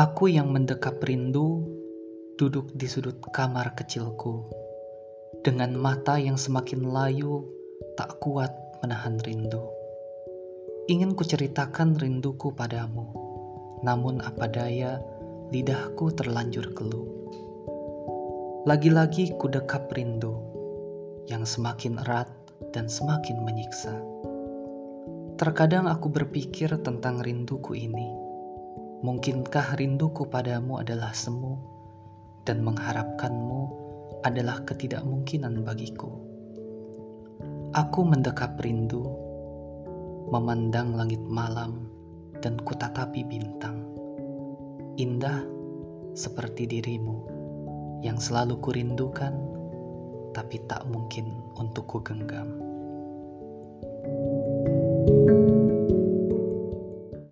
Aku yang mendekap rindu duduk di sudut kamar kecilku dengan mata yang semakin layu tak kuat menahan rindu. Ingin kuceritakan rinduku padamu, namun apa daya lidahku terlanjur keluh. Lagi-lagi ku dekap rindu yang semakin erat dan semakin menyiksa. Terkadang aku berpikir tentang rinduku ini. Mungkinkah rinduku padamu adalah semu dan mengharapkanmu adalah ketidakmungkinan bagiku. Aku mendekap rindu, memandang langit malam dan kutatapi bintang. Indah seperti dirimu yang selalu kurindukan tapi tak mungkin untuk ku genggam. thank